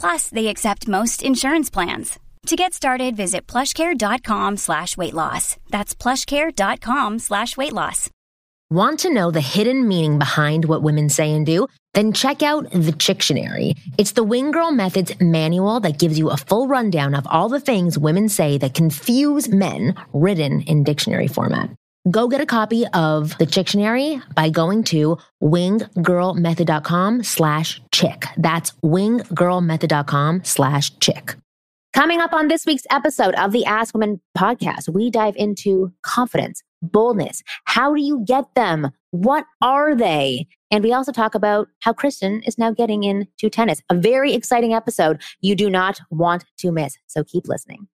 Plus, they accept most insurance plans. To get started, visit plushcare.com slash weight loss. That's plushcare.com slash weight loss. Want to know the hidden meaning behind what women say and do? Then check out The Chictionary. It's the Wing Girl Method's manual that gives you a full rundown of all the things women say that confuse men written in dictionary format. Go get a copy of The Chictionary by going to winggirlmethod.com slash chick. That's winggirlmethod.com slash chick. Coming up on this week's episode of the Ask Women podcast, we dive into confidence, boldness. How do you get them? What are they? And we also talk about how Kristen is now getting into tennis. A very exciting episode you do not want to miss. So keep listening.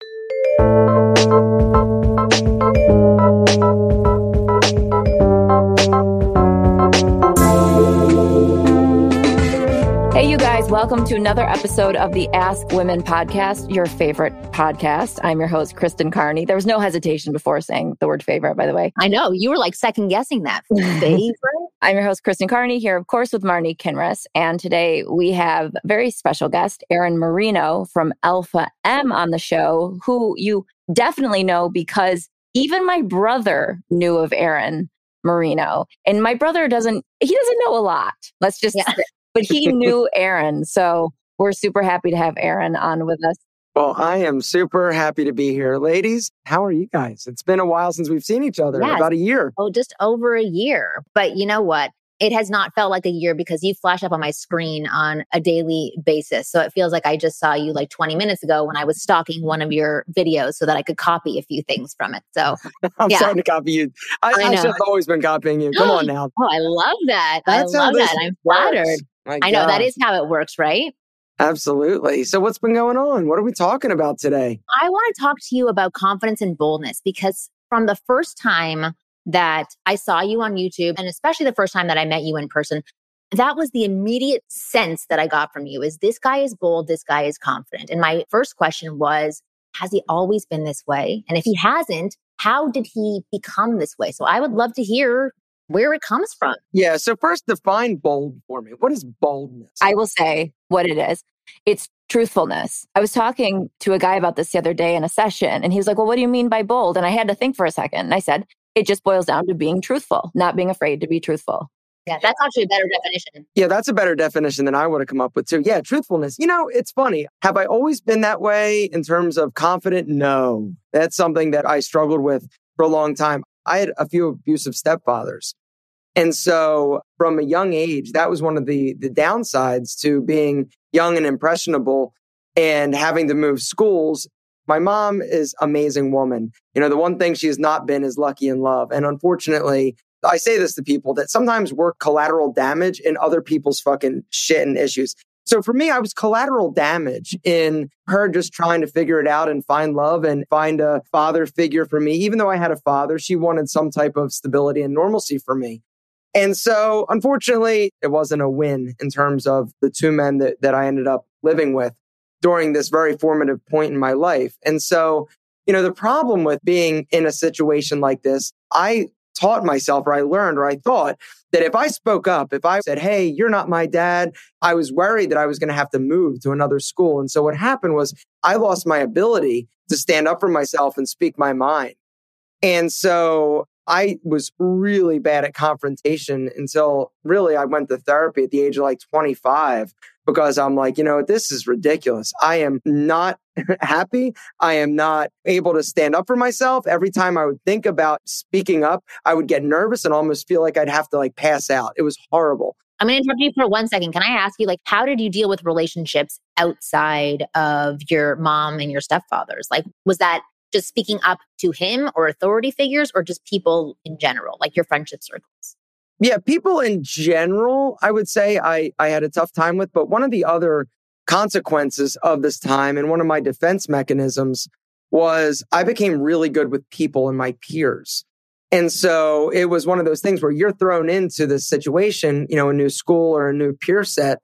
Hey, you guys, welcome to another episode of the Ask Women podcast, your favorite podcast. I'm your host, Kristen Carney. There was no hesitation before saying the word favorite, by the way. I know you were like second guessing that. Favorite? I'm your host, Kristen Carney, here, of course, with Marnie Kinrys. And today we have a very special guest, Aaron Marino from Alpha M on the show, who you definitely know because even my brother knew of Aaron Marino. And my brother doesn't, he doesn't know a lot. Let's just Yeah. Say but he knew Aaron. So we're super happy to have Aaron on with us. Well, I am super happy to be here. Ladies, how are you guys? It's been a while since we've seen each other, Yes. about a year. Oh, just over a year. But you know what? It has not felt like a year because you flash up on my screen on a daily basis. So it feels like I just saw you like 20 minutes ago when I was stalking one of your videos so that I could copy a few things from it. So, I'm Yeah. starting to copy you. I, I I know. have always been copying you. Come on now. oh, I love that. That's I love that. I'm works. flattered. My I know that gosh. how it works, right? Absolutely. So, what's been going on? What are we talking about today? I want to talk to you about confidence and boldness because from the first time that I saw you on YouTube, and especially the first time that I met you in person, that was the immediate sense that I got from you is this guy is bold, this guy is confident. And my first question was, has he always been this way? And if he hasn't, how did he become this way? So I would love to hear where it comes from. Yeah. So, first, define bold for me. What is boldness? I will say what it is it's truthfulness. I was talking to a guy about this the other day in a session, and he was like, Well, what do you mean by bold? And I had to think for a second. And I said, It just boils down to being truthful, not being afraid to be truthful. Yeah, that's actually a better definition. Yeah, that's a better definition than I would have come up with too. Yeah, truthfulness. You know, it's funny. Have I always been that way in terms of confident? No. That's something that I struggled with for a long time. I had a few abusive stepfathers. And so from a young age, that was one of the the downsides to being young and impressionable and having to move schools. My mom is amazing woman. You know, the one thing she has not been is lucky in love. And unfortunately, I say this to people that sometimes we're collateral damage in other people's fucking shit and issues. So for me, I was collateral damage in her just trying to figure it out and find love and find a father figure for me. Even though I had a father, she wanted some type of stability and normalcy for me. And so unfortunately, it wasn't a win in terms of the two men that, that I ended up living with during this very formative point in my life. And so, you know, the problem with being in a situation like this, I taught myself or I learned or I thought that if I spoke up, if I said, Hey, you're not my dad, I was worried that I was going to have to move to another school. And so what happened was I lost my ability to stand up for myself and speak my mind. And so I was really bad at confrontation until really I went to therapy at the age of like 25 because I'm like, you know, this is ridiculous. I am not happy. I am not able to stand up for myself. Every time I would think about speaking up, I would get nervous and almost feel like I'd have to like pass out. It was horrible. I'm going to interrupt you for one second. Can I ask you, like, how did you deal with relationships outside of your mom and your stepfathers? Like, was that just speaking up to him or authority figures or just people in general, like your friendship circles? Yeah, people in general, I would say I, I had a tough time with. But one of the other consequences of this time and one of my defense mechanisms was I became really good with people and my peers. And so it was one of those things where you're thrown into this situation, you know, a new school or a new peer set.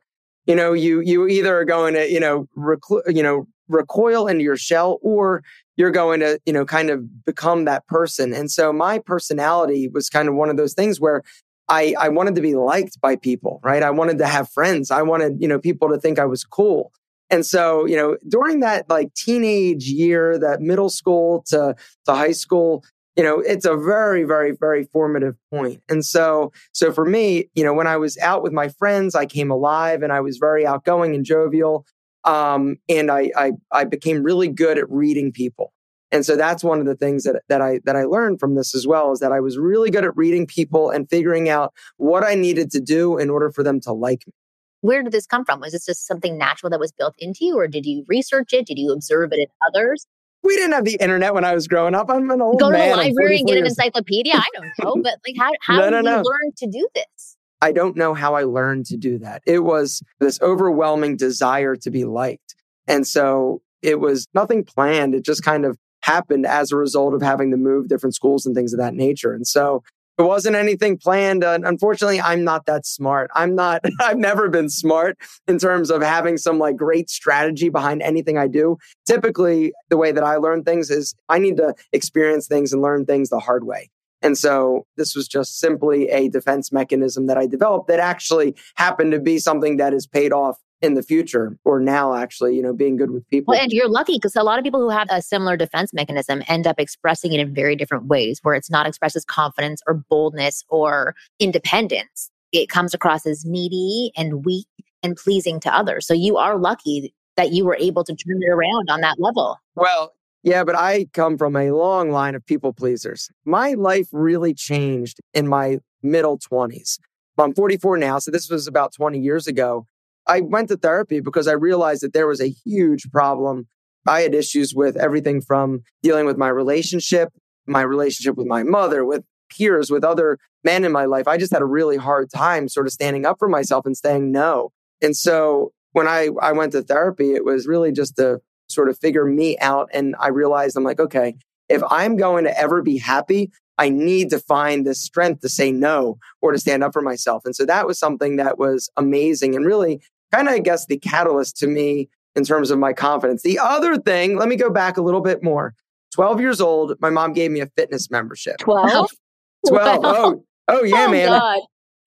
You know, you you either are going to, you know, reclu- you know, recoil into your shell or you're going to, you know, kind of become that person. And so my personality was kind of one of those things where I, I wanted to be liked by people, right? I wanted to have friends. I wanted, you know, people to think I was cool. And so, you know, during that like teenage year, that middle school to, to high school, you know, it's a very, very, very formative point. And so, so for me, you know, when I was out with my friends, I came alive and I was very outgoing and jovial. Um, and I, I, I became really good at reading people. And so that's one of the things that, that I that I learned from this as well is that I was really good at reading people and figuring out what I needed to do in order for them to like me. Where did this come from? Was this just something natural that was built into you, or did you research it? Did you observe it in others? We didn't have the internet when I was growing up. I'm an old Go man. to the library and get an encyclopedia. I don't know, but like, how how no, no, did you no. learn to do this? I don't know how I learned to do that. It was this overwhelming desire to be liked, and so it was nothing planned. It just kind of happened as a result of having to move different schools and things of that nature. And so it wasn't anything planned. Uh, unfortunately, I'm not that smart. I'm not, I've never been smart in terms of having some like great strategy behind anything I do. Typically, the way that I learn things is I need to experience things and learn things the hard way. And so this was just simply a defense mechanism that I developed that actually happened to be something that is paid off in the future or now actually you know being good with people. Well and you're lucky because a lot of people who have a similar defense mechanism end up expressing it in very different ways where it's not expressed as confidence or boldness or independence. It comes across as needy and weak and pleasing to others. So you are lucky that you were able to turn it around on that level. Well yeah, but I come from a long line of people pleasers. My life really changed in my middle 20s. I'm 44 now, so this was about 20 years ago. I went to therapy because I realized that there was a huge problem. I had issues with everything from dealing with my relationship, my relationship with my mother, with peers, with other men in my life. I just had a really hard time sort of standing up for myself and saying no. And so when I, I went to therapy, it was really just to sort of figure me out. And I realized I'm like, okay, if I'm going to ever be happy, I need to find the strength to say no or to stand up for myself. And so that was something that was amazing and really kind of, I guess, the catalyst to me in terms of my confidence. The other thing, let me go back a little bit more. 12 years old, my mom gave me a fitness membership. 12? 12. Wow. Oh, oh, yeah, oh, man. God.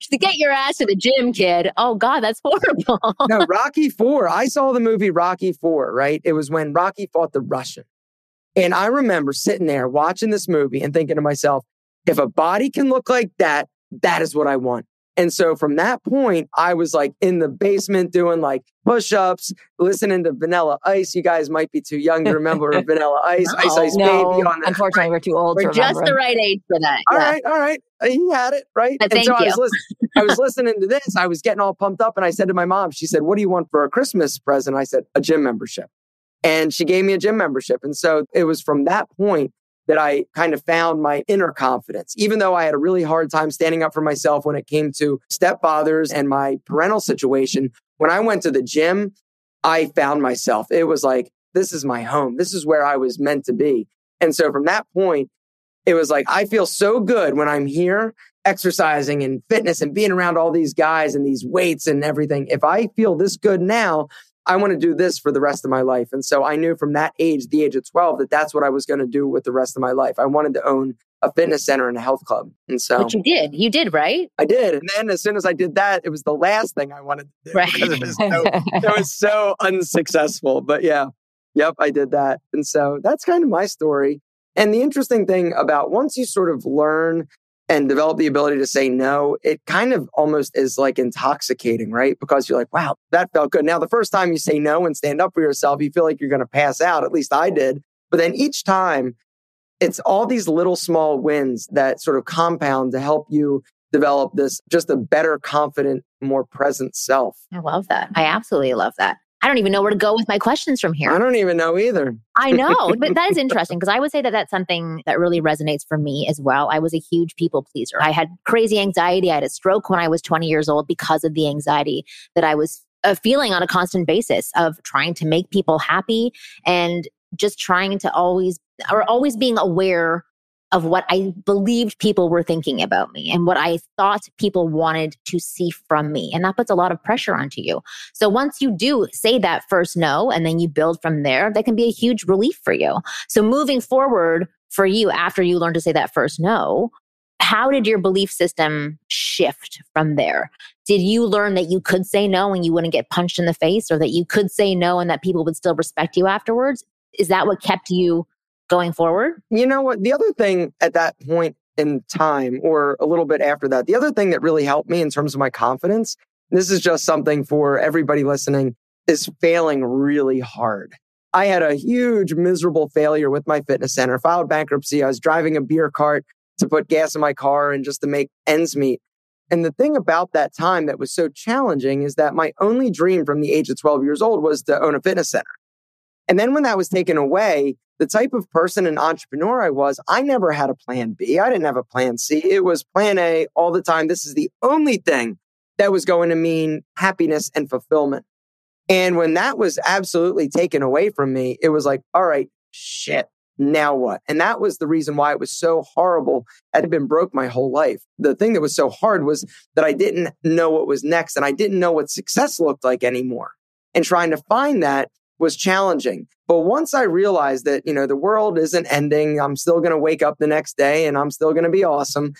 To get your ass to the gym, kid. Oh, God, that's horrible. no, Rocky Four. I saw the movie Rocky Four, right? It was when Rocky fought the Russian. And I remember sitting there watching this movie and thinking to myself, if a body can look like that, that is what I want. And so from that point, I was like in the basement doing like push ups, listening to Vanilla Ice. You guys might be too young to remember Vanilla Ice, Ice Ice no. Baby on that. Unfortunately, we're too old. We're just the right age for that. All yeah. right, all right. Uh, he had it, right? But and so I was, listening, I was listening to this. I was getting all pumped up. And I said to my mom, she said, What do you want for a Christmas present? I said, A gym membership. And she gave me a gym membership. And so it was from that point that I kind of found my inner confidence. Even though I had a really hard time standing up for myself when it came to stepfathers and my parental situation, when I went to the gym, I found myself. It was like, this is my home. This is where I was meant to be. And so from that point, it was like, I feel so good when I'm here exercising and fitness and being around all these guys and these weights and everything. If I feel this good now, I want to do this for the rest of my life. And so I knew from that age, the age of 12, that that's what I was going to do with the rest of my life. I wanted to own a fitness center and a health club. And so But you did. You did, right? I did. And then as soon as I did that, it was the last thing I wanted to do. Right. Because it was so, it was so unsuccessful. But yeah. Yep, I did that. And so that's kind of my story. And the interesting thing about once you sort of learn and develop the ability to say no, it kind of almost is like intoxicating, right? Because you're like, wow, that felt good. Now, the first time you say no and stand up for yourself, you feel like you're going to pass out. At least I did. But then each time, it's all these little small wins that sort of compound to help you develop this just a better, confident, more present self. I love that. I absolutely love that. I don't even know where to go with my questions from here. I don't even know either. I know, but that is interesting because I would say that that's something that really resonates for me as well. I was a huge people pleaser. I had crazy anxiety. I had a stroke when I was 20 years old because of the anxiety that I was uh, feeling on a constant basis of trying to make people happy and just trying to always or always being aware of what I believed people were thinking about me and what I thought people wanted to see from me. And that puts a lot of pressure onto you. So once you do say that first no, and then you build from there, that can be a huge relief for you. So moving forward for you after you learn to say that first no, how did your belief system shift from there? Did you learn that you could say no and you wouldn't get punched in the face or that you could say no and that people would still respect you afterwards? Is that what kept you going forward? You know what? The other thing at that point in time, or a little bit after that, the other thing that really helped me in terms of my confidence, this is just something for everybody listening, is failing really hard. I had a huge, miserable failure with my fitness center, filed bankruptcy. I was driving a beer cart to put gas in my car and just to make ends meet. And the thing about that time that was so challenging is that my only dream from the age of 12 years old was to own a fitness center. And then when that was taken away, the type of person and entrepreneur I was, I never had a plan B. I didn't have a plan C. It was plan A all the time. This is the only thing that was going to mean happiness and fulfillment. And when that was absolutely taken away from me, it was like, all right, shit, now what? And that was the reason why it was so horrible. I had been broke my whole life. The thing that was so hard was that I didn't know what was next and I didn't know what success looked like anymore. And trying to find that was challenging. But once I realized that, you know, the world isn't ending, I'm still going to wake up the next day and I'm still going to be awesome.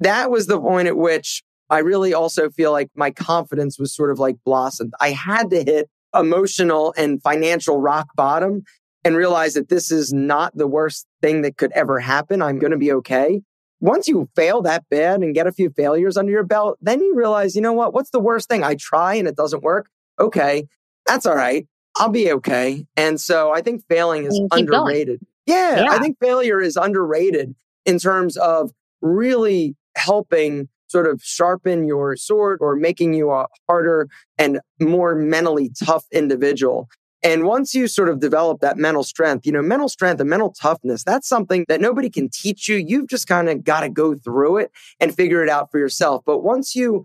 That was the point at which I really also feel like my confidence was sort of like blossomed. I had to hit emotional and financial rock bottom and realize that this is not the worst thing that could ever happen. I'm going to be okay. Once you fail that bad and get a few failures under your belt, then you realize, you know what? What's the worst thing? I try and it doesn't work. Okay. That's all right. I'll be okay. And so I think failing is underrated. Yeah, yeah, I think failure is underrated in terms of really helping sort of sharpen your sword or making you a harder and more mentally tough individual. And once you sort of develop that mental strength, you know, mental strength and mental toughness, that's something that nobody can teach you. You've just kind of got to go through it and figure it out for yourself. But once you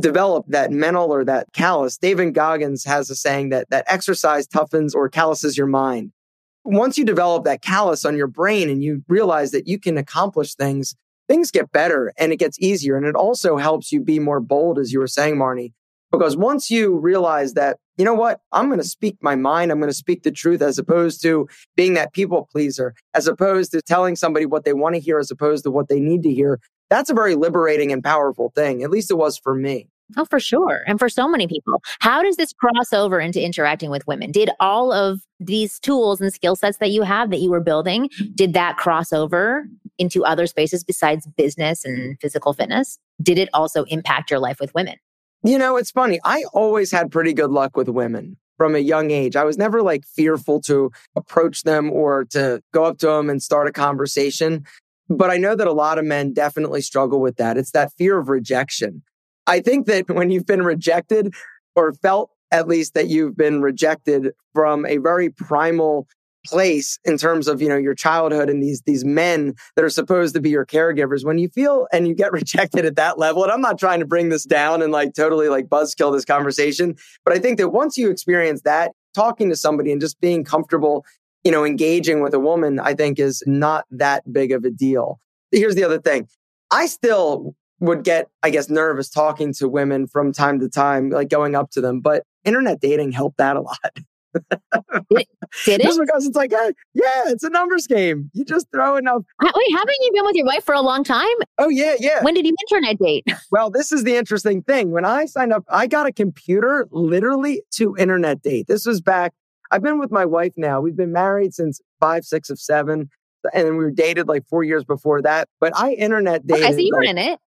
develop that mental or that callus. David Goggins has a saying that that exercise toughens or calluses your mind. Once you develop that callus on your brain and you realize that you can accomplish things, things get better and it gets easier. And it also helps you be more bold, as you were saying, Marnie, because once you realize that, you know what, I'm going to speak my mind, I'm going to speak the truth as opposed to being that people pleaser, as opposed to telling somebody what they want to hear, as opposed to what they need to hear that's a very liberating and powerful thing. At least it was for me. Oh, for sure. And for so many people. How does this cross over into interacting with women? Did all of these tools and skill sets that you have that you were building, did that cross over into other spaces besides business and physical fitness? Did it also impact your life with women? You know, it's funny. I always had pretty good luck with women from a young age. I was never like fearful to approach them or to go up to them and start a conversation. But I know that a lot of men definitely struggle with that. It's that fear of rejection. I think that when you've been rejected or felt at least that you've been rejected from a very primal place in terms of you know your childhood and these these men that are supposed to be your caregivers when you feel and you get rejected at that level and I'm not trying to bring this down and like totally like buzzkill this conversation but I think that once you experience that talking to somebody and just being comfortable you know, engaging with a woman, I think is not that big of a deal. Here's the other thing. I still would get, I guess, nervous talking to women from time to time, like going up to them, but internet dating helped that a lot. Did it? Just because it's like, yeah, it's a numbers game. You just throw enough. Wait, haven't you been with your wife for a long time? Oh, yeah, yeah. When did you internet date? Well, this is the interesting thing. When I signed up, I got a computer literally to internet date. This was back I've been with my wife now. We've been married since five, six of seven. and we were dated like four years before that. But I internet dated. Okay, so you were like, in it.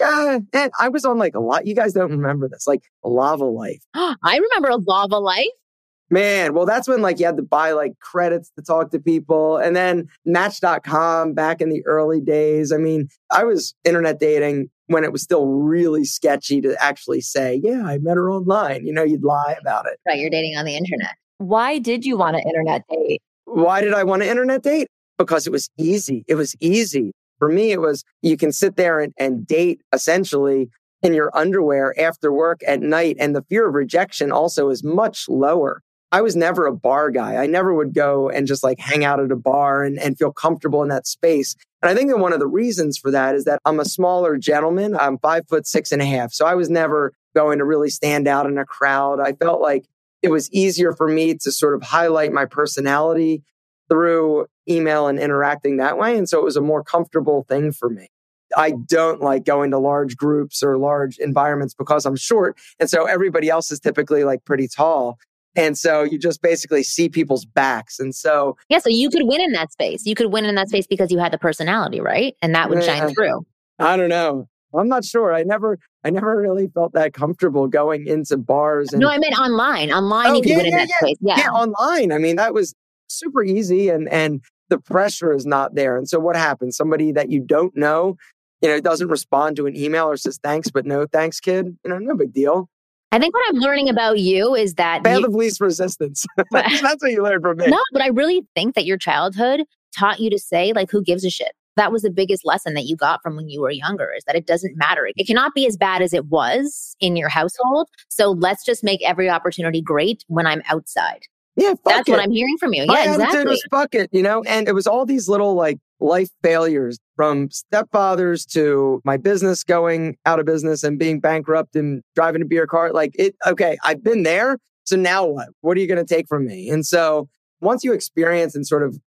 Yeah, and I was on like a lot. You guys don't remember this, like Lavalife. I remember a Lavalife. Man, well, that's when like you had to buy like credits to talk to people. And then Match.com back in the early days. I mean, I was internet dating when it was still really sketchy to actually say, yeah, I met her online. You know, you'd lie about it. Right, you're dating on the internet. Why did you want to internet date? Why did I want to internet date? Because it was easy. It was easy. For me, it was you can sit there and, and date essentially in your underwear after work at night. And the fear of rejection also is much lower. I was never a bar guy. I never would go and just like hang out at a bar and, and feel comfortable in that space. And I think that one of the reasons for that is that I'm a smaller gentleman. I'm five foot six and a half. So I was never going to really stand out in a crowd. I felt like it was easier for me to sort of highlight my personality through email and interacting that way. And so it was a more comfortable thing for me. I don't like going to large groups or large environments because I'm short. And so everybody else is typically like pretty tall. And so you just basically see people's backs. And so, Yeah, so you could win in that space. You could win in that space because you had the personality, right? And that would shine through. I don't know. I'm not sure. I never, I never really felt that comfortable going into bars. And No, I meant online. Online, Oh, you could yeah, win in yeah, that space. Yeah. yeah, online. I mean, that was super easy, and and the pressure is not there. And so, what happens? Somebody that you don't know, you know, doesn't respond to an email or says thanks, but no thanks, kid. You know, no big deal. I think what I'm learning about you is that Path you- of least resistance. That's what you learned from me. no, but I really think that your childhood taught you to say, like, who gives a shit? That was the biggest lesson that you got from when you were younger is that it doesn't matter. It cannot be as bad as it was in your household. So let's just make every opportunity great when I'm outside. Yeah, fuck That's it. what I'm hearing from you. My yeah, exactly. was fuck it, you know, and it was all these little like life failures from stepfathers to my business going out of business and being bankrupt and driving a beer cart. Like it, okay, I've been there. So now what? What are you going to take from me? And so once you experience and sort of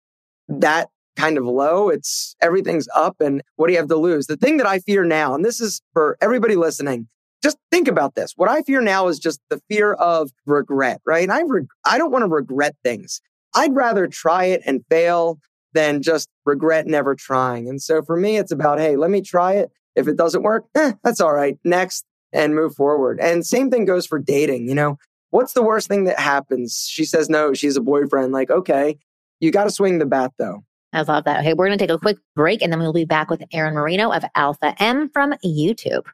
that kind of low, it's everything's up. And what do you have to lose? The thing that I fear now, and this is for everybody listening, just think about this. What I fear now is just the fear of regret, right? And I, reg- I don't want to regret things. I'd rather try it and fail than just regret never trying. And so for me, it's about, hey, let me try it. If it doesn't work, eh, that's all right. Next and move forward. And same thing goes for dating. You know, what's the worst thing that happens? She says no, she's a boyfriend. Like, okay, you got to swing the bat though. I love that. Okay, we're going to take a quick break and then we'll be back with Aaron Marino of Alpha M from YouTube.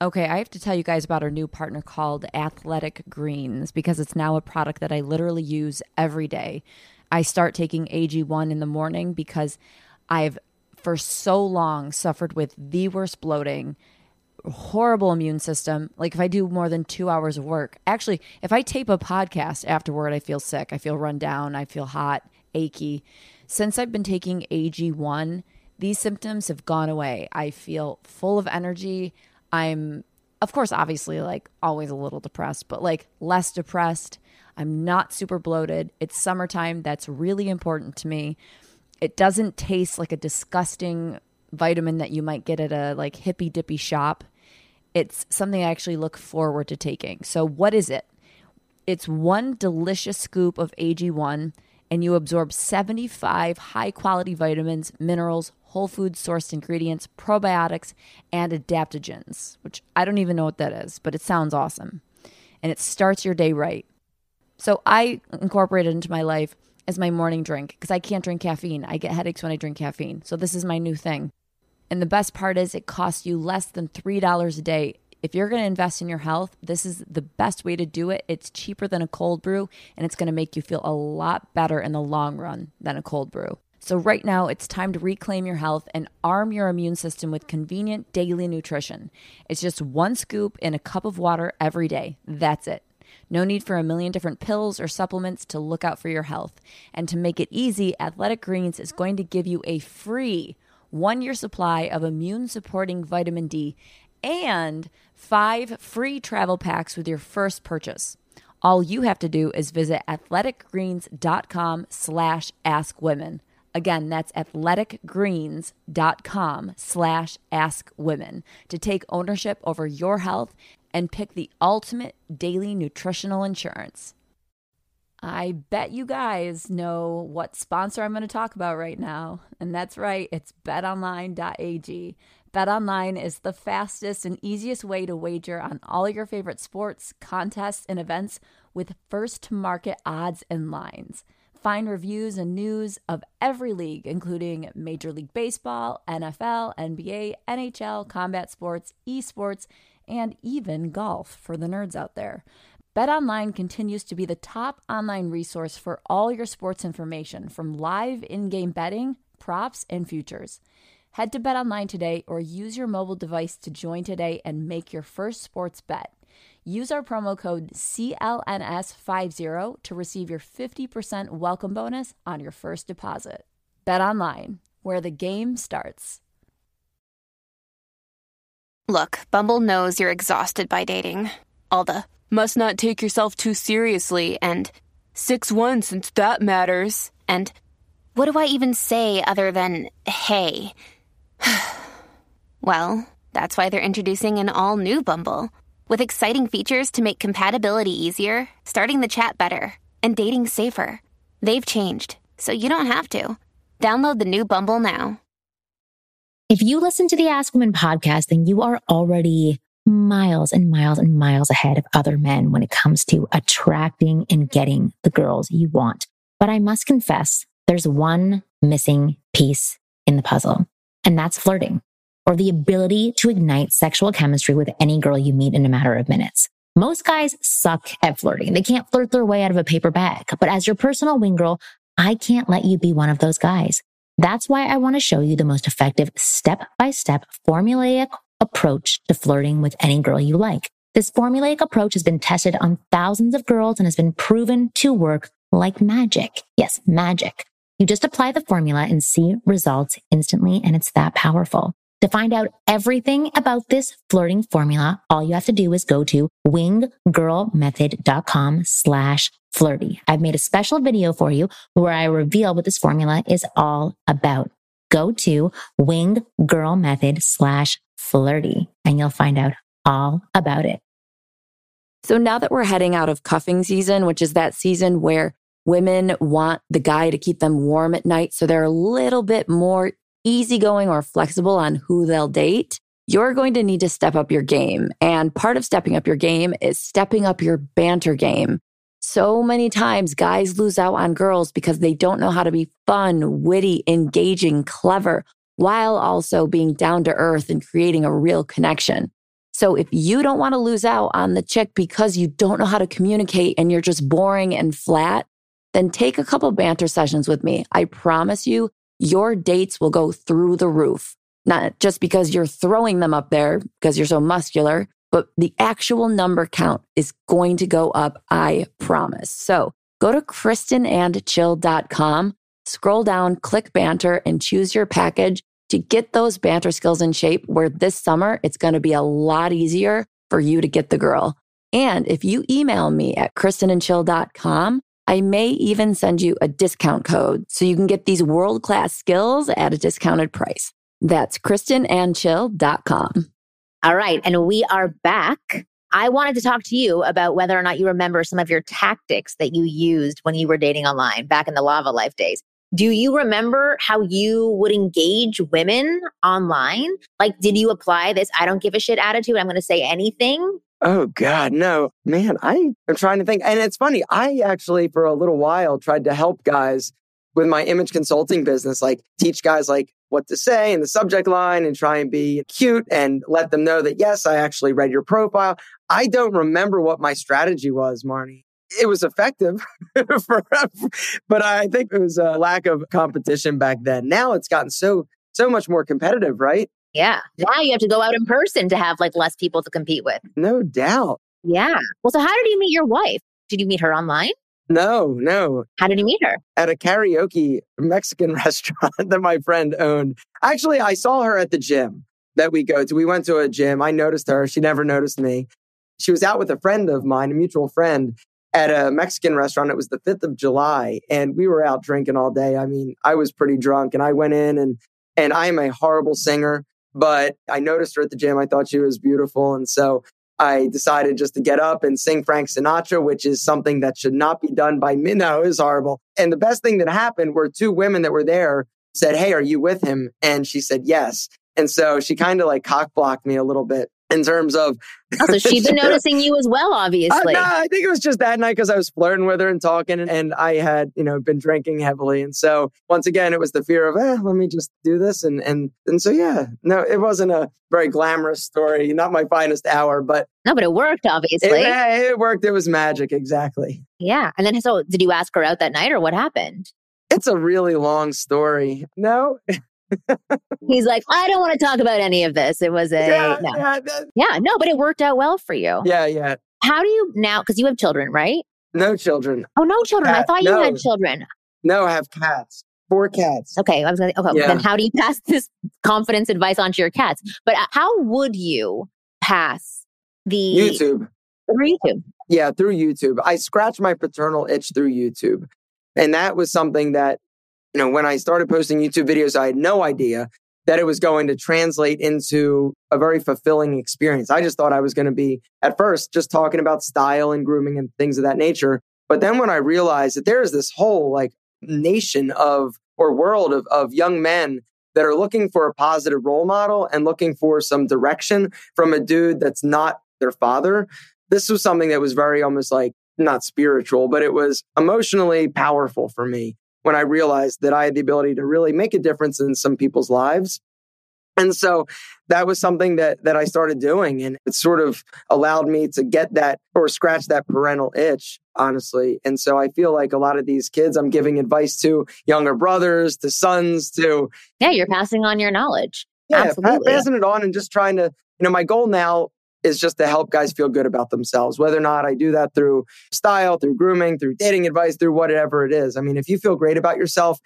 Okay, I have to tell you guys about our new partner called Athletic Greens because it's now a product that I literally use every day. I start taking AG1 in the morning because I've for so long suffered with the worst bloating, horrible immune system. Like if I do more than 2 hours of work. Actually, if I tape a podcast afterward, I feel sick. I feel run down, I feel hot, achy. Since I've been taking AG1, these symptoms have gone away. I feel full of energy. I'm, of course, obviously, like always a little depressed, but like less depressed. I'm not super bloated. It's summertime. That's really important to me. It doesn't taste like a disgusting vitamin that you might get at a like hippy dippy shop. It's something I actually look forward to taking. So, what is it? It's one delicious scoop of AG1, and you absorb 75 high quality vitamins, minerals, whole food sourced ingredients, probiotics, and adaptogens, which I don't even know what that is, but it sounds awesome. And it starts your day right. So I incorporate it into my life as my morning drink because I can't drink caffeine. I get headaches when I drink caffeine. So this is my new thing. And the best part is it costs you less than $3 a day. If you're going to invest in your health, this is the best way to do it. It's cheaper than a cold brew and it's going to make you feel a lot better in the long run than a cold brew. So, right now, it's time to reclaim your health and arm your immune system with convenient daily nutrition. It's just one scoop in a cup of water every day. That's it. No need for a million different pills or supplements to look out for your health. And to make it easy, Athletic Greens is going to give you a free one year supply of immune supporting vitamin D and five free travel packs with your first purchase. All you have to do is visit athleticgreens.com slash askwomen. Again, that's athleticgreens.com slash askwomen to take ownership over your health and pick the ultimate daily nutritional insurance. I bet you guys know what sponsor I'm going to talk about right now. And that's right, it's betonline.ag. BetOnline is the fastest and easiest way to wager on all your favorite sports, contests, and events with first to market odds and lines. Find reviews and news of every league, including Major League Baseball, NFL, NBA, NHL, combat sports, esports, and even golf for the nerds out there. BetOnline continues to be the top online resource for all your sports information, from live in game betting, props, and futures. Head to BetOnline today or use your mobile device to join today and make your first sports bet. Use our promo code CLNS50 to receive your 50% welcome bonus on your first deposit. BetOnline, where the game starts. Look, Bumble knows you're exhausted by dating. All the must not take yourself too seriously and 6 1 since that matters. And what do I even say other than hey? well, that's why they're introducing an all new Bumble with exciting features to make compatibility easier, starting the chat better, and dating safer. They've changed, so you don't have to. Download the new Bumble now. If you listen to the Ask Women podcast, then you are already miles and miles and miles ahead of other men when it comes to attracting and getting the girls you want. But I must confess, there's one missing piece in the puzzle, and that's flirting or the ability to ignite sexual chemistry with any girl you meet in a matter of minutes. Most guys suck at flirting. They can't flirt their way out of a paper bag. But as your personal wing girl, I can't let you be one of those guys. That's why I want to show you the most effective step by step formulaic approach to flirting with any girl you like. This formulaic approach has been tested on thousands of girls and has been proven to work like magic. Yes, magic. You just apply the formula and see results instantly, and it's that powerful. To find out everything about this flirting formula, all you have to do is go to winggirlmethod.com slash flirty. I've made a special video for you where I reveal what this formula is all about. Go to winggirlmethod slash flirty and you'll find out all about it. So now that we're heading out of cuffing season, which is that season where women want the guy to keep them warm at night, so they're a little bit more easygoing or flexible on who they'll date, you're going to need to step up your game. And part of stepping up your game is stepping up your banter game. So many times guys lose out on girls because they don't know how to be fun, witty, engaging, clever, while also being down to earth and creating a real connection. So if you don't want to lose out on the chick because you don't know how to communicate and you're just boring and flat, then take a couple banter sessions with me. I promise you, your dates will go through the roof. Not just because you're throwing them up there because you're so muscular, but the actual number count is going to go up. I promise. So go to KristenandChill.com, scroll down, click banter and choose your package to get those banter skills in shape where this summer it's going to be a lot easier for you to get the girl. And if you email me at KristenandChill.com, I may even send you a discount code so you can get these world class skills at a discounted price. That's KristenandChill.com. All right. And we are back. I wanted to talk to you about whether or not you remember some of your tactics that you used when you were dating online back in the Lavalife days. Do you remember how you would engage women online? Like, did you apply this I don't give a shit attitude? I'm going to say anything Oh God, no, man. I am trying to think, and it's funny. I actually, for a little while, tried to help guys with my image consulting business, like teach guys like what to say in the subject line and try and be cute and let them know that yes, I actually read your profile. I don't remember what my strategy was, Marnie. It was effective, for, but I think it was a lack of competition back then. Now it's gotten so so much more competitive, right? Yeah. Now you have to go out in person to have like less people to compete with. No doubt. Yeah. Well, so how did you meet your wife? Did you meet her online? No, no. How did you meet her? At a karaoke Mexican restaurant that my friend owned. Actually, I saw her at the gym that we go to. We went to a gym. I noticed her. She never noticed me. She was out with a friend of mine, a mutual friend, at a Mexican restaurant. It was the 5th of July, and we were out drinking all day. I mean, I was pretty drunk, and I went in and and I am a horrible singer but I noticed her at the gym. I thought she was beautiful. And so I decided just to get up and sing Frank Sinatra, which is something that should not be done by me. No, it was horrible. And the best thing that happened were two women that were there said, Hey, are you with him? And she said, Yes. And so she kind of like cock blocked me a little bit in terms of. Oh, so she's been noticing you as well, obviously. Uh, no, I think it was just that night because I was flirting with her and talking, and, and, I had, you know, been drinking heavily, and so once again, it was the fear of, eh, let me just do this, and and and so yeah, no, it wasn't a very glamorous story, not my finest hour, but no, but it worked, obviously. It, it worked. It was magic, exactly. Yeah, and then so did you ask her out that night, or what happened? It's a really long story. No. He's like, I don't want to talk about any of this. It was a yeah, no. Yeah, yeah, no, but it worked out well for you. Yeah, yeah. How do you now? Because you have children, right? No children. Oh, no children. Cat, I thought you no. had children. No, I have cats. Four cats. Okay, I was gonna. Okay, yeah. then how do you pass this confidence advice onto your cats? But uh, how would you pass the YouTube through YouTube? Yeah, through YouTube. I scratched my paternal itch through YouTube, and that was something that you know, when I started posting YouTube videos, I had no idea that it was going to translate into a very fulfilling experience. I just thought I was going to be at first just talking about style and grooming and things of that nature. But then when I realized that there is this whole like nation of or world of, of young men that are looking for a positive role model and looking for some direction from a dude that's not their father, this was something that was very almost like not spiritual, but it was emotionally powerful for me when I realized that I had the ability to really make a difference in some people's lives. And so that was something that that I started doing and it sort of allowed me to get that or scratch that parental itch honestly. And so I feel like a lot of these kids I'm giving advice to younger brothers, to sons, to Yeah, you're passing on your knowledge. Yeah, Absolutely. passing it on and just trying to, you know, my goal now is just to help guys feel good about themselves, whether or not I do that through style, through grooming, through dating advice, through whatever it is. I mean, if you feel great about yourself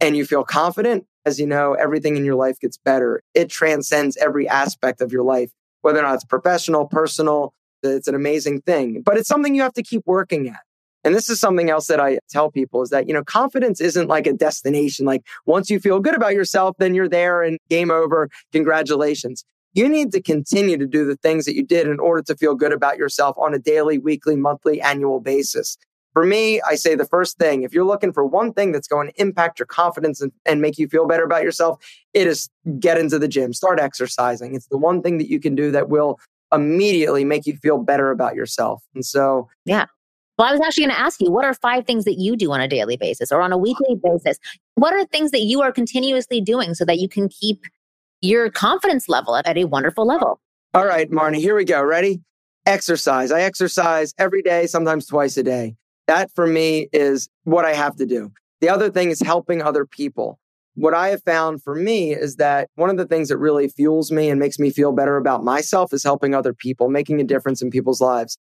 and you feel confident, as you know, everything in your life gets better. It transcends every aspect of your life, whether or not it's professional, personal. It's an amazing thing, but it's something you have to keep working at. And this is something else that I tell people is that, you know, confidence isn't like a destination. Like once you feel good about yourself, then you're there and game over. Congratulations you need to continue to do the things that you did in order to feel good about yourself on a daily, weekly, monthly, annual basis. For me, I say the first thing, if you're looking for one thing that's going to impact your confidence and, and, make you feel better about yourself, it is get into the gym, start exercising. It's the one thing that you can do that will immediately make you feel better about yourself. And so, yeah. Well, I was actually going to ask you, what are five things that you do on a daily basis or on a weekly basis? What are things that you are continuously doing so that you can keep your confidence level at a wonderful level. All right, Marnie, here we go. Ready? Exercise. I exercise every day, sometimes twice a day. That for me is what I have to do. The other thing is helping other people. What I have found for me is that one of the things that really fuels me and makes me feel better about myself is helping other people, making a difference in people's lives.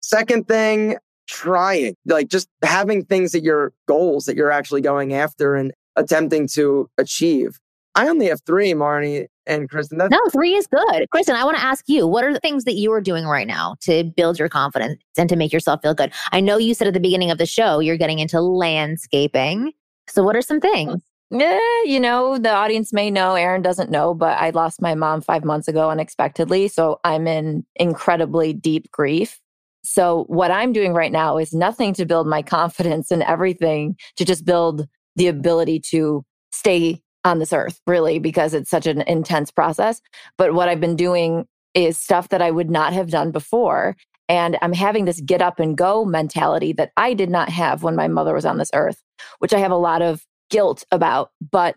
Second thing, trying, like just having things that your goals that you're actually going after and attempting to achieve. I only have three, Marnie and Kristen. That's- no, three is good. Kristen, I want to ask you, what are the things that you are doing right now to build your confidence and to make yourself feel good? I know you said at the beginning of the show you're getting into landscaping. So, what are some things? Yeah, you know, the audience may know, Aaron doesn't know, but I lost my mom five months ago unexpectedly. So I'm in incredibly deep grief. So what I'm doing right now is nothing to build my confidence and everything to just build the ability to stay on this earth, really, because it's such an intense process. But what I've been doing is stuff that I would not have done before. And I'm having this get up and go mentality that I did not have when my mother was on this earth, which I have a lot of guilt about. But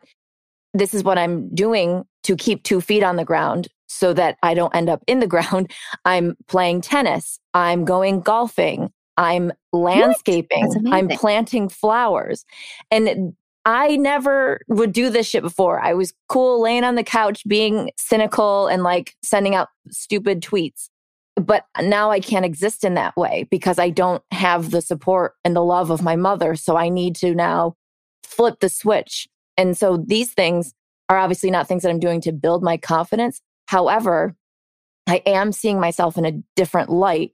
this is what I'm doing to keep two feet on the ground so that I don't end up in the ground. I'm playing tennis. I'm going golfing. I'm landscaping. I'm planting flowers. And I never would do this shit before. I was cool laying on the couch being cynical and like sending out stupid tweets. But now I can't exist in that way because I don't have the support and the love of my mother. So I need to now flip the switch. And so these things are obviously not things that I'm doing to build my confidence. However, I am seeing myself in a different light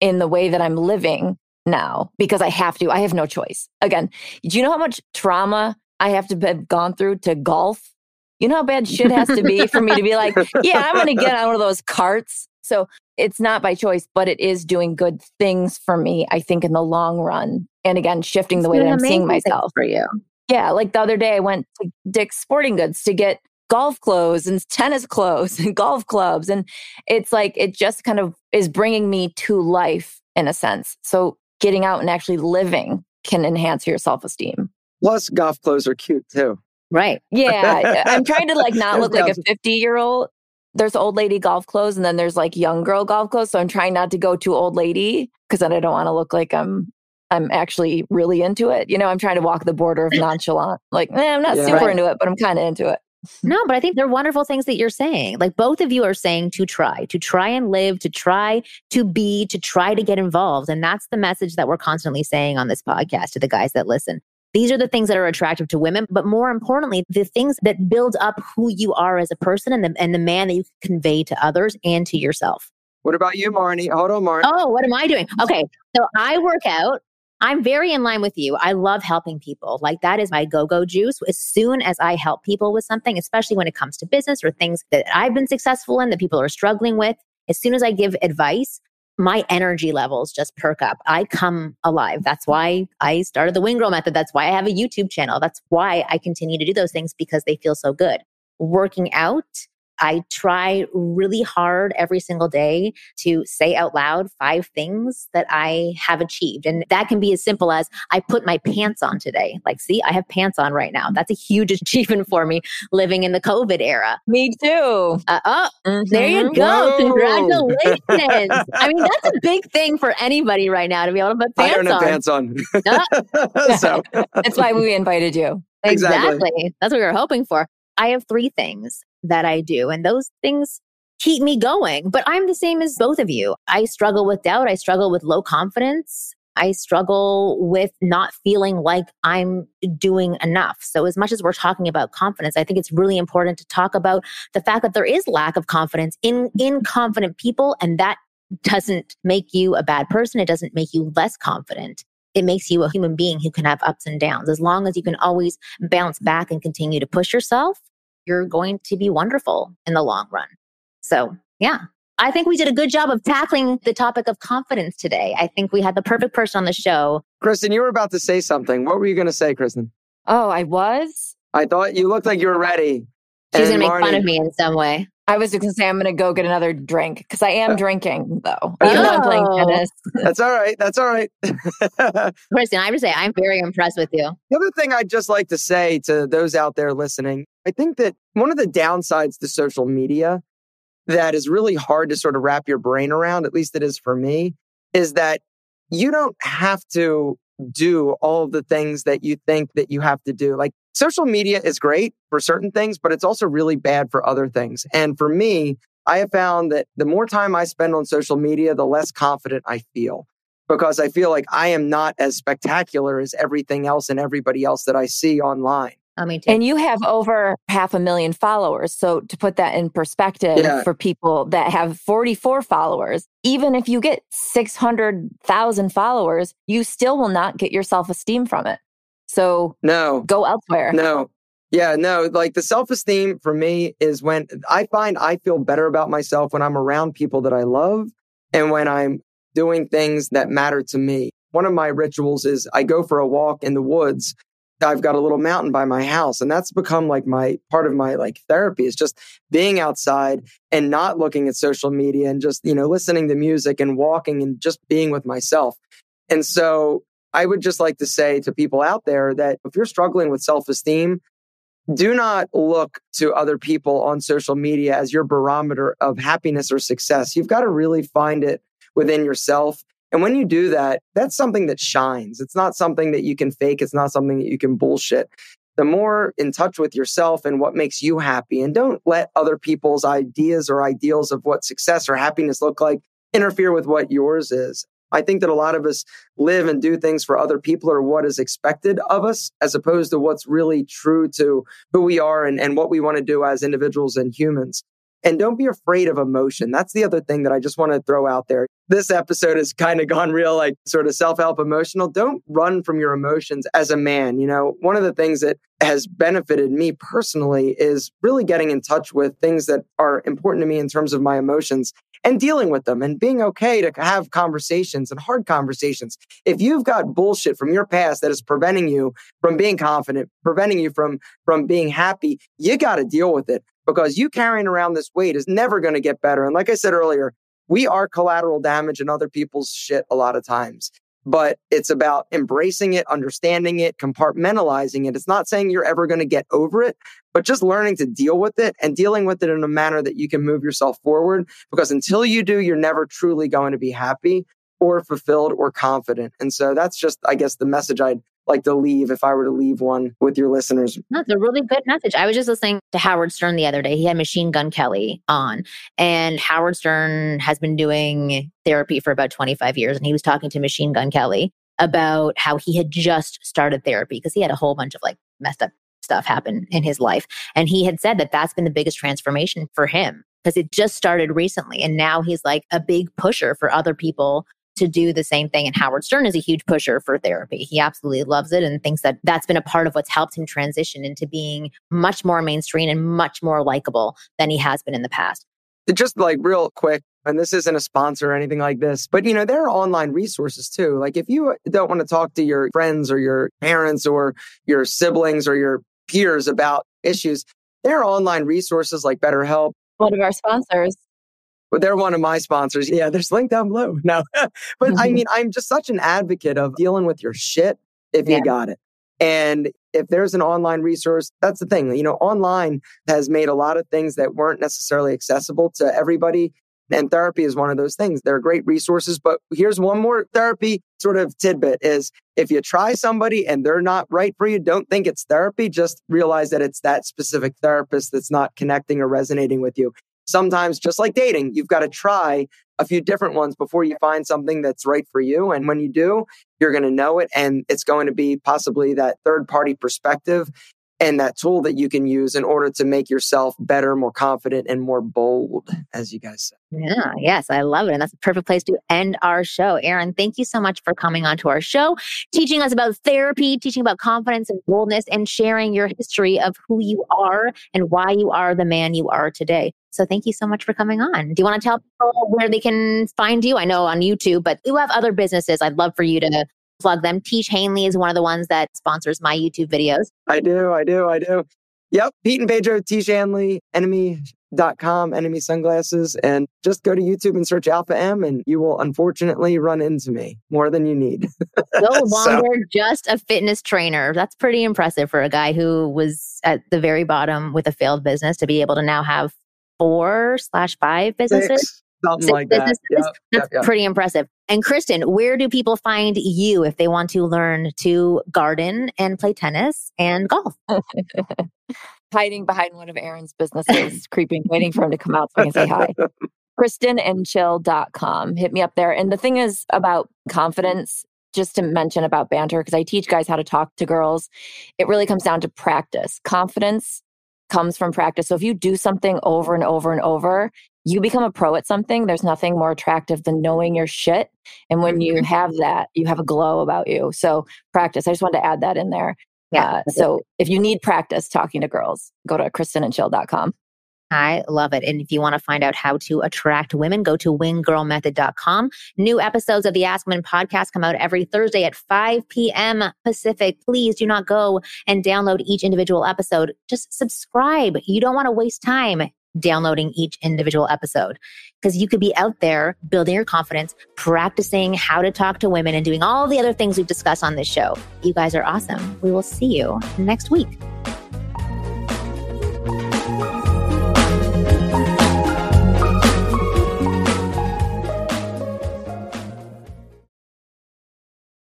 in the way that I'm living now because I have to. I have no choice. Again, do you know how much trauma I have to have gone through to golf? You know how bad shit has to be for me to be like, yeah, I'm going to get on one of those carts So it's not by choice, but it is doing good things for me, I think, in the long run. And again, shifting It's the way that I'm seeing myself. for you. Yeah. Like the other day, I went to Dick's Sporting Goods to get golf clothes and tennis clothes and golf clubs. And it's like, it just kind of is bringing me to life in a sense. So getting out and actually living can enhance your self esteem. Plus, golf clothes are cute too. Right. Yeah. I'm trying to like not look like a 50 year old. There's old lady golf clothes and then there's like young girl golf clothes. So I'm trying not to go too old lady because then I don't want to look like I'm I'm actually really into it. You know, I'm trying to walk the border of nonchalant. Like, eh, I'm not Yeah. super Right. into it, but I'm kind of into it. No, but I think they're wonderful things that you're saying. Like both of you are saying to try, to try and live, to try to be, to try to get involved. And that's the message that we're constantly saying on this podcast to the guys that listen. These are the things that are attractive to women, but more importantly, the things that build up who you are as a person and the, and the man that you can convey to others and to yourself. What about you, Marnie? Hold on, Marnie. Oh, what am I doing? Okay. So I work out. I'm very in line with you. I love helping people. Like that is my go go juice. As soon as I help people with something, especially when it comes to business or things that I've been successful in that people are struggling with, as soon as I give advice, my energy levels just perk up. I come alive. That's why I started the Wing Girl method. That's why I have a YouTube channel. That's why I continue to do those things because they feel so good. Working out, I try really hard every single day to say out loud five things that I have achieved. And that can be as simple as I put my pants on today. Like, see, I have pants on right now. That's a huge achievement for me living in the COVID era. Me too. Uh, oh, there you Mhm. go. Whoa. Congratulations. I mean, that's a big thing for anybody right now to be able to put I pants don't have on. pants on. So That's why we invited you. Exactly. Exactly. That's what we were hoping for. I have three things that I do, and those things keep me going. But I'm the same as both of you. I struggle with doubt. I struggle with low confidence. I struggle with not feeling like I'm doing enough. So, as much as we're talking about confidence, I think it's really important to talk about the fact that there is lack of confidence in, in confident people, and that doesn't make you a bad person. It doesn't make you less confident. It makes you a human being who can have ups and downs. As long as you can always bounce back and continue to push yourself, you're going to be wonderful in the long run. So, yeah, I think we did a good job of tackling the topic of confidence today. I think we had the perfect person on the show. Kristen, you were about to say something. What were you going to say, Kristen? Oh, I was? I thought you looked like you were ready. She's And going to make fun of me in some way. I was going to say I'm going to go get another drink because I am uh, drinking though, even though I'm playing Oh. tennis. That's all right. That's all right. Kristen, I have to say, I'm very impressed with you. The other thing I'd just like to say to those out there listening, I think that one of the downsides to social media that is really hard to sort of wrap your brain around, at least it is for me, is that you don't have to do all the things that you think that you have to do. Like social media is great for certain things, but it's also really bad for other things. And for me, I have found that the more time I spend on social media, the less confident I feel because I feel like I am not as spectacular as everything else and everybody else that I see online. I mean. And you have over half a million followers. So to put that in perspective Yeah. for people that have 44 followers, even if you get 600,000 followers, you still will not get your self-esteem from it. So No, go elsewhere. no. Yeah, no, like the self esteem for me is when I find I feel better about myself when I'm around people that I love and when I'm doing things that matter to me. One of my rituals is I go for a walk in the woods. I've got a little mountain by my house and that's become like my part of my like therapy is just being outside and not looking at social media and just, you know, listening to music and walking and just being with myself. And so I would just like to say to people out there that if you're struggling with self esteem, do not look to other people on social media as your barometer of happiness or success. You've got to really find it within yourself. And when you do that, that's something that shines. It's not something that you can fake. It's not something that you can bullshit. The more in touch with yourself and what makes you happy, and don't let other people's ideas or ideals of what success or happiness look like interfere with what yours is. I think that a lot of us live and do things for other people or what is expected of us, as opposed to what's really true to who we are and, and what we want to do as individuals and humans. And don't be afraid of emotion. That's the other thing that I just want to throw out there. This episode has kind of gone real, like sort of self help emotional. Don't run from your emotions as a man. You know, one of the things that has benefited me personally is really getting in touch with things that are important to me in terms of my emotions and dealing with them and being okay to have conversations and hard conversations. If you've got bullshit from your past that is preventing you from being confident, preventing you from, from being happy, you got to deal with it because you carrying around this weight is never going to get better. And like I said earlier, we are collateral damage in other people's shit a lot of times but it's about embracing it, understanding it, compartmentalizing it. It's not saying you're ever going to get over it, but just learning to deal with it and dealing with it in a manner that you can move yourself forward. Because until you do, you're never truly going to be happy or fulfilled or confident. And so that's just, I guess, the message I'd like to leave if I were to leave one with your listeners? That's a really good message. I was just listening to Howard Stern the other day. He had Machine Gun Kelly on, and Howard Stern has been doing therapy for about 25 years. And he was talking to Machine Gun Kelly about how he had just started therapy because he had a whole bunch of like messed up stuff happen in his life. And he had said that that's been the biggest transformation for him because it just started recently. And now he's like a big pusher for other people to do the same thing. And Howard Stern is a huge pusher for therapy. He absolutely loves it and thinks that that's been a part of what's helped him transition into being much more mainstream and much more likable than he has been in the past. Just like real quick, and this isn't a sponsor or anything like this, but you know, there are online resources too. Like if you don't want to talk to your friends or your parents or your siblings or your peers about issues, there are online resources like BetterHelp. One of our sponsors but they're one of my sponsors. Yeah, there's link down below. No, but mm-hmm. I mean, I'm just such an advocate of dealing with your shit if yeah. you got it. And if there's an online resource, that's the thing. You know, online has made a lot of things that weren't necessarily accessible to everybody. And therapy is one of those things. They're great resources. But here's one more therapy sort of tidbit is if you try somebody and they're not right for you, don't think it's therapy. Just realize that it's that specific therapist that's not connecting or resonating with you sometimes just like dating, you've got to try a few different ones before you find something that's right for you. And when you do, you're going to know it. And it's going to be possibly that third party perspective and that tool that you can use in order to make yourself better, more confident, and more bold, as you guys said. Yeah, yes, I love it. And that's a perfect place to end our show. Aaron, thank you so much for coming on to our show, teaching us about therapy, teaching about confidence and boldness, and sharing your history of who you are and why you are the man you are today. So thank you so much for coming on. Do you want to tell people where they can find you? I know on YouTube, but you have other businesses. I'd love for you to plug them. Tiege Hanley is one of the ones that sponsors my YouTube videos. I do, I do, I do. Yep, Pete and Pedro, Tiege Hanley, enemy.com, enemy sunglasses, and just go to YouTube and search Alpha M, and you will unfortunately run into me more than you need. no longer so. just a fitness trainer. That's pretty impressive for a guy who was at the very bottom with a failed business to be able to now have four slash five businesses. Six something like that. Yep, That's yep, yep. pretty impressive. And Kristen, where do people find you if they want to learn to garden and play tennis and golf? Hiding behind one of Aaron's businesses, creeping, waiting for him to come out so I can say hi. KristenandChill.com. Hit me up there. And the thing is about confidence, just to mention about banter, because I teach guys how to talk to girls, it really comes down to practice. Confidence comes from practice. So if you do something over and over and over, you become a pro at something, there's nothing more attractive than knowing your shit. And when you mm-hmm. have that, you have a glow about you. So practice. I just wanted to add that in there. Yeah. Uh, so if you need practice talking to girls, go to kristenandchill.com. I love it. And if you want to find out how to attract women, go to winggirlmethod.com. New episodes of the Ask Women podcast come out every Thursday at 5 p.m. Pacific. Please do not go and download each individual episode. Just subscribe. You don't want to waste time downloading each individual episode because you could be out there building your confidence, practicing how to talk to women, and doing all the other things we've discussed on this show. You guys are awesome. We will see you next week.